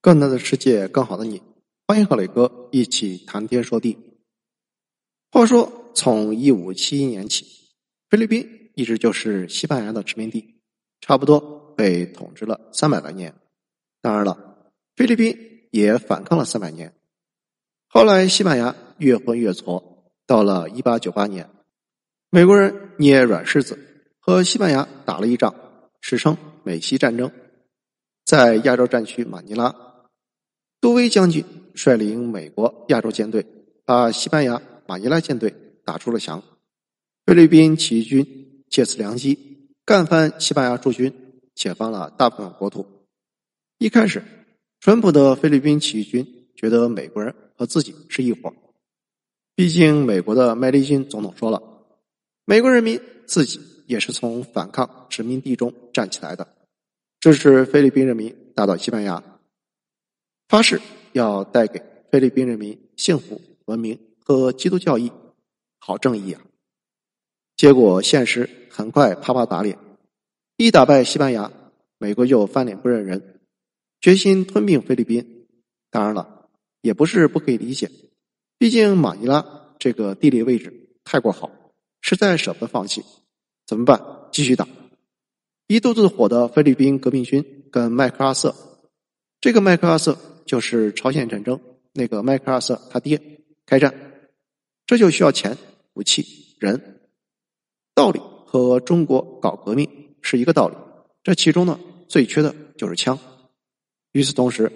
更大的世界，更好的你，欢迎和磊哥一起谈天说地。话说，从一五七一年起，菲律宾一直就是西班牙的殖民地，差不多被统治了三百来年。当然了，菲律宾也反抗了三百年。后来，西班牙越混越挫，到了一八九八年，美国人捏软柿子，和西班牙打了一仗，史称美西战争，在亚洲战区马尼拉。杜威将军率领美国亚洲舰队，把西班牙马尼拉舰队打出了降。菲律宾起义军借此良机，干翻西班牙驻军，解放了大部分国土。一开始，淳朴的菲律宾起义军觉得美国人和自己是一伙毕竟美国的麦利逊总统说了，美国人民自己也是从反抗殖民地中站起来的，支持菲律宾人民打倒西班牙。发誓要带给菲律宾人民幸福、文明和基督教义，好正义啊！结果现实很快啪啪打脸，一打败西班牙，美国就翻脸不认人，决心吞并菲律宾。当然了，也不是不可以理解，毕竟马尼拉这个地理位置太过好，实在舍不得放弃。怎么办？继续打！一肚子火的菲律宾革命军跟麦克阿瑟，这个麦克阿瑟。就是朝鲜战争那个麦克阿瑟他爹开战，这就需要钱、武器、人，道理和中国搞革命是一个道理。这其中呢，最缺的就是枪。与此同时，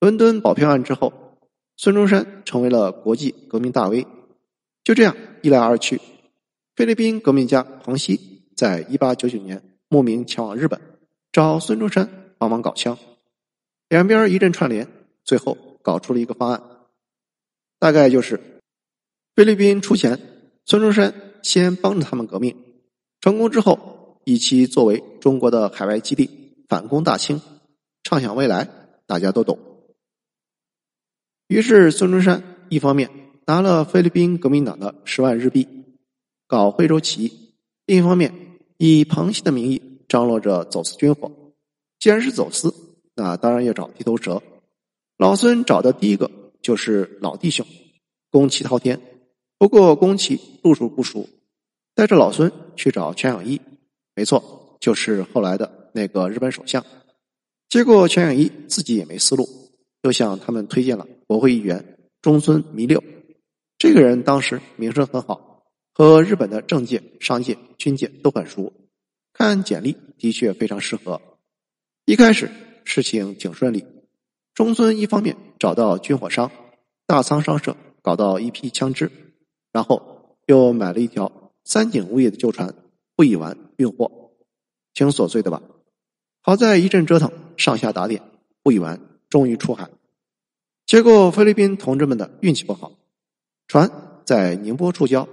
伦敦保票案之后，孙中山成为了国际革命大 V。就这样一来二去，菲律宾革命家黄锡在一八九九年慕名前往日本，找孙中山帮忙搞枪，两边一阵串联。最后搞出了一个方案，大概就是菲律宾出钱，孙中山先帮着他们革命，成功之后以其作为中国的海外基地反攻大清，畅想未来，大家都懂。于是孙中山一方面拿了菲律宾革命党的十万日币，搞惠州起义；另一方面以庞西的名义张罗着走私军火。既然是走私，那当然要找地头蛇。老孙找的第一个就是老弟兄，宫崎滔天。不过宫崎路数不熟，带着老孙去找全养一，没错，就是后来的那个日本首相。结果全养一自己也没思路，又向他们推荐了国会议员中村弥六。这个人当时名声很好，和日本的政界、商界、军界都很熟，看简历的确非常适合。一开始事情挺顺利。中村一方面找到军火商大仓商社，搞到一批枪支，然后又买了一条三井物业的旧船，不以完运货，挺琐碎的吧？好在一阵折腾，上下打点，不以完终于出海。结果菲律宾同志们的运气不好，船在宁波触礁，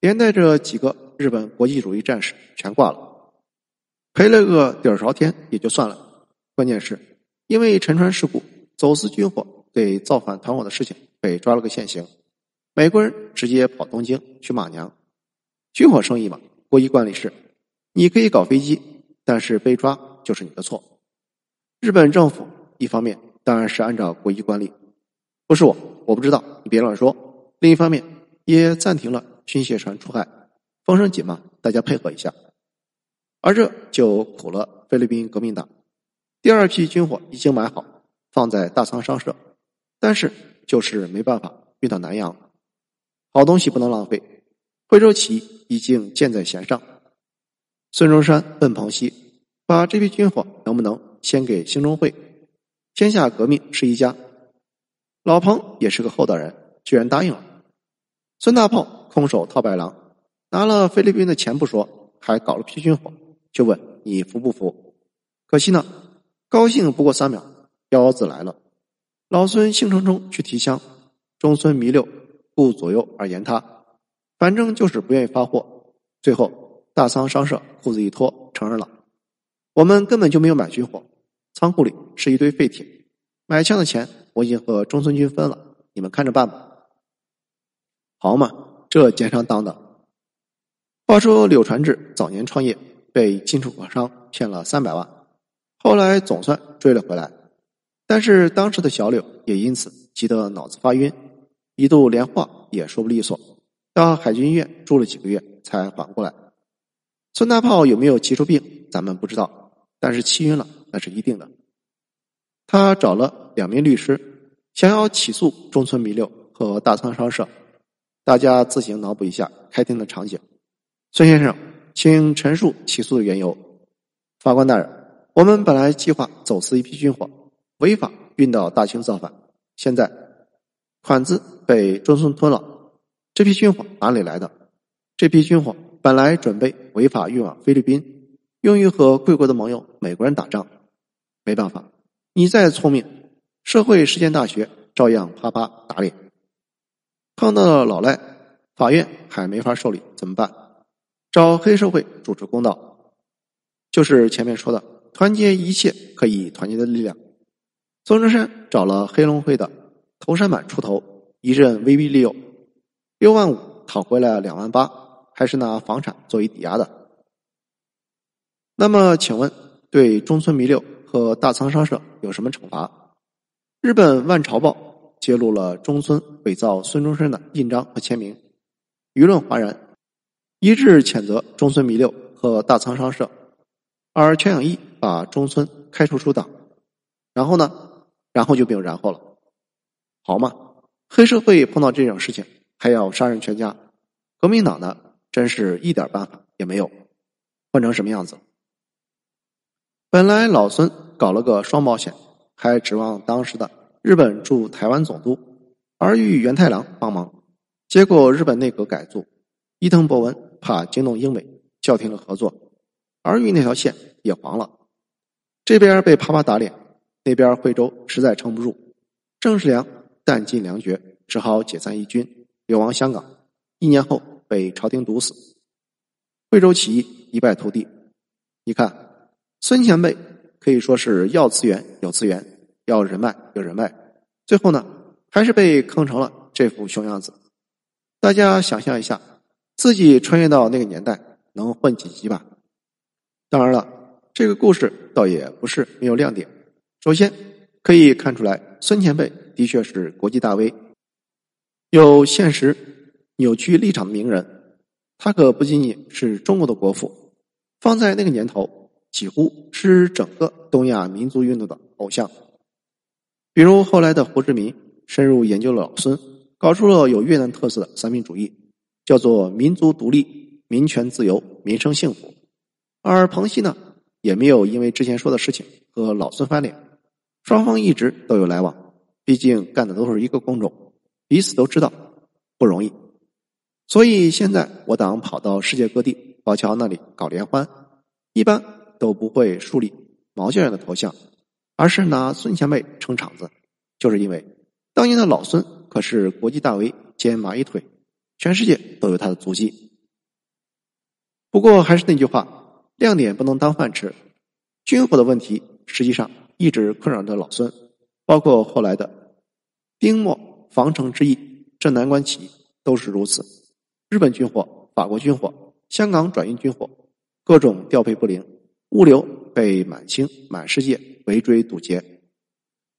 连带着几个日本国际主义战士全挂了，赔了个底儿朝天也就算了，关键是因为沉船事故。走私军火对造反团伙的事情被抓了个现行，美国人直接跑东京去骂娘。军火生意嘛，国际惯例是，你可以搞飞机，但是被抓就是你的错。日本政府一方面当然是按照国际惯例，不是我，我不知道，你别乱说。另一方面也暂停了军械船出海，风声紧嘛，大家配合一下。而这就苦了菲律宾革命党，第二批军火已经买好。放在大仓商社，但是就是没办法运到南洋。好东西不能浪费，惠州起义已经箭在弦上。孙中山问彭熙：“把这批军火能不能先给兴中会？天下革命是一家。”老彭也是个厚道人，居然答应了。孙大炮空手套白狼，拿了菲律宾的钱不说，还搞了批军火，就问你服不服？可惜呢，高兴不过三秒。幺子来了，老孙兴冲冲去提枪，中村弥六顾左右而言他，反正就是不愿意发货。最后大仓商社裤子一脱，承认了，我们根本就没有买军火，仓库里是一堆废铁，买枪的钱我已经和中村君分了，你们看着办吧。好嘛，这奸商当的。话说柳传志早年创业被进出口商骗了三百万，后来总算追了回来。但是当时的小柳也因此急得脑子发晕，一度连话也说不利索，到海军医院住了几个月才缓过来。孙大炮有没有急出病，咱们不知道，但是气晕了那是一定的。他找了两名律师，想要起诉中村弥六和大仓商社。大家自行脑补一下开庭的场景。孙先生，请陈述起诉的缘由。法官大人，我们本来计划走私一批军火，违法运到大清造反。现在款子被中村吞了，这批军火哪里来的？这批军火本来准备违法运往菲律宾，用于和贵国的盟友美国人打仗。没办法，你再聪明，社会实践大学照样啪啪打脸。碰到了老赖，法院还没法受理，怎么办？找黑社会主持公道，就是前面说的团结一切可以团结的力量。孙中山找了黑龙会的头山满出头，一阵威逼利诱，六万五讨回来两万八，还是拿房产作为抵押的。那么，请问对中村弥六和大仓商社有什么惩罚？日本《万朝报》。揭露了中村伪造孙中山的印章和签名，舆论哗然，一致谴责中村弥六和大仓商社，而全养义把中村开除出党。然后呢？然后就没有然后了。好嘛，黑社会碰到这种事情还要杀人全家，革命党呢，真是一点办法也没有。换成什么样子？本来老孙搞了个双保险，还指望当时的。日本驻台湾总督儿玉源太郎帮忙，结果日本内阁改组，伊藤博文怕惊动英美，叫停了合作，儿玉那条线也黄了。这边被啪啪打脸，那边惠州实在撑不住，郑世良弹尽粮绝，只好解散义军，流亡香港。一年后被朝廷毒死，惠州起义一败涂地。你看，孙前辈可以说是要资源有资源。要人脉有人脉，最后呢，还是被坑成了这副熊样子。大家想象一下，自己穿越到那个年代，能混几级吧？当然了，这个故事倒也不是没有亮点。首先可以看出来，孙前辈的确是国际大 V，有现实扭曲立场的名人。他可不仅仅是中国的国父，放在那个年头，几乎是整个东亚民族运动的偶像。比如后来的胡志明深入研究了老孙，搞出了有越南特色的三民主义，叫做民族独立、民权自由、民生幸福。而彭熙呢，也没有因为之前说的事情和老孙翻脸，双方一直都有来往，毕竟干的都是一个工种，彼此都知道不容易。所以现在我党跑到世界各地宝桥那里搞联欢，一般都不会树立毛教员的头像。而是拿孙前辈撑场子，就是因为当年的老孙可是国际大 V 兼蚂蚁腿，全世界都有他的足迹。不过还是那句话，亮点不能当饭吃。军火的问题实际上一直困扰着老孙，包括后来的丁末防城之役、镇南关起义都是如此。日本军火、法国军火、香港转运军火，各种调配不灵，物流被满清、满世界。围追堵截，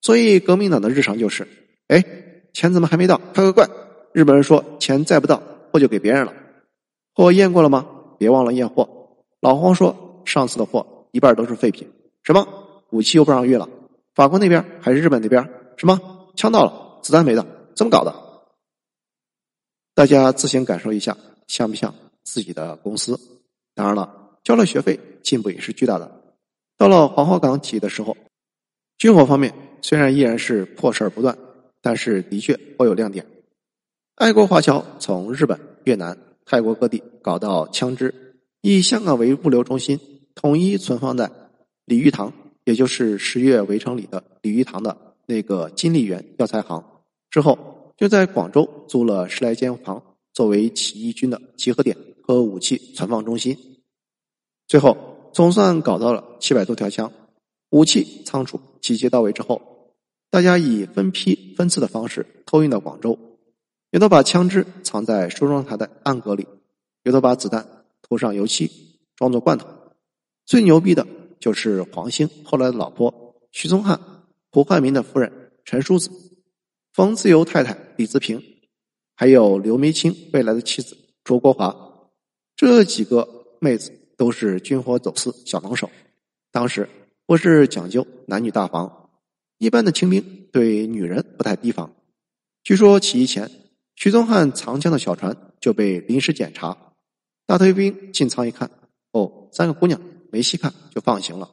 所以革命党的日常就是：哎，钱怎么还没到？快快快！日本人说钱再不到，货就给别人了。货验过了吗？别忘了验货。老黄说上次的货一半都是废品。什么？武器又不让运了？法国那边还是日本那边？什么？枪到了，子弹没了，怎么搞的？大家自行感受一下，像不像自己的公司？当然了，交了学费，进步也是巨大的。到了黄花岗起义的时候，军火方面虽然依然是破事儿不断，但是的确颇有亮点。爱国华侨从日本、越南、泰国各地搞到枪支，以香港为物流中心，统一存放在李玉堂，也就是十月围城里的鲤鱼塘的那个金利源药材行。之后就在广州租了十来间房，作为起义军的集合点和武器存放中心。最后。总算搞到了七百多条枪，武器仓储集结到位之后，大家以分批分次的方式偷运到广州，有的把枪支藏在梳妆台的暗格里，有的把子弹涂上油漆装作罐头。最牛逼的就是黄兴后来的老婆徐宗汉，胡汉民的夫人陈淑子、冯自由太太李自平，还有刘梅清未来的妻子卓国华，这几个妹子都是军火走私小能手。当时不是讲究男女大防，一般的清兵对女人不太提防。据说起义前，徐宗汉藏枪的小船就被临时检查，大队兵进仓一看，哦，三个姑娘没细看就放行了。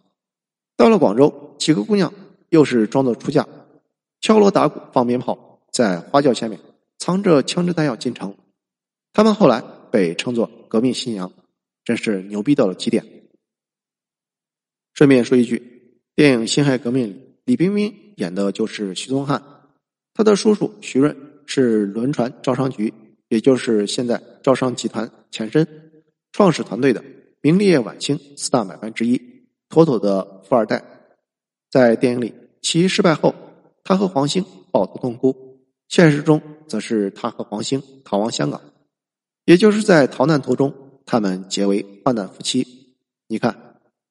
到了广州，几个姑娘又是装作出嫁，敲锣打鼓放鞭炮，在花轿前面藏着枪支弹药进城。他们后来被称作革命新娘，真是牛逼到了极点。顺便说一句，电影《辛亥革命》里，李冰冰演的就是徐宗汉，他的叔叔徐润是轮船招商局，也就是现在招商集团前身创始团队的名列晚清四大买办之一，妥妥的富二代。在电影里，其失败后，他和黄兴抱头痛哭；现实中，则是他和黄兴逃亡香港，也就是在逃难途中，他们结为患难夫妻。你看。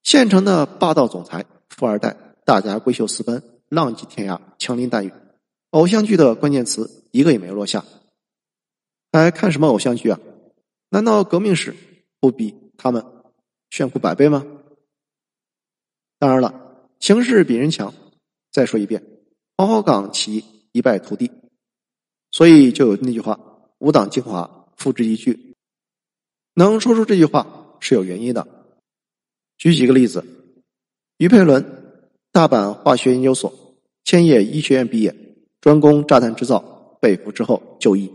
县城的霸道总裁、富二代，大家闺秀私奔，浪迹天涯，枪林弹雨，偶像剧的关键词一个也没落下。还看什么偶像剧啊？难道革命史不比他们炫酷百倍吗？当然了，形势比人强。再说一遍，黄花岗起义一败涂地，所以就有那句话：“五党精华，付之一炬。”能说出这句话是有原因的。举几个例子，于佩伦，大阪化学研究所、千叶医学院毕业，专攻炸弹制造，被俘之后就义；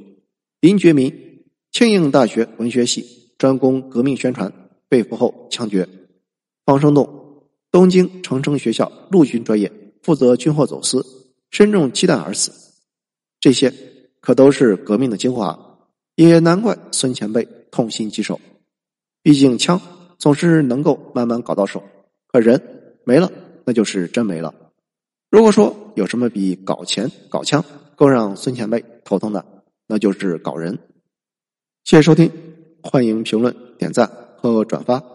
林觉民，庆应大学文学系，专攻革命宣传，被俘后枪决；方生栋，东京成城学校陆军专业，负责军货走私，身中鸡弹而死。这些可都是革命的精华，也难怪孙前辈痛心疾首。毕竟枪。总是能够慢慢搞到手，可人没了，那就是真没了。如果说有什么比搞钱、搞枪更让孙前辈头疼的，那就是搞人。谢谢收听，欢迎评论、点赞和转发。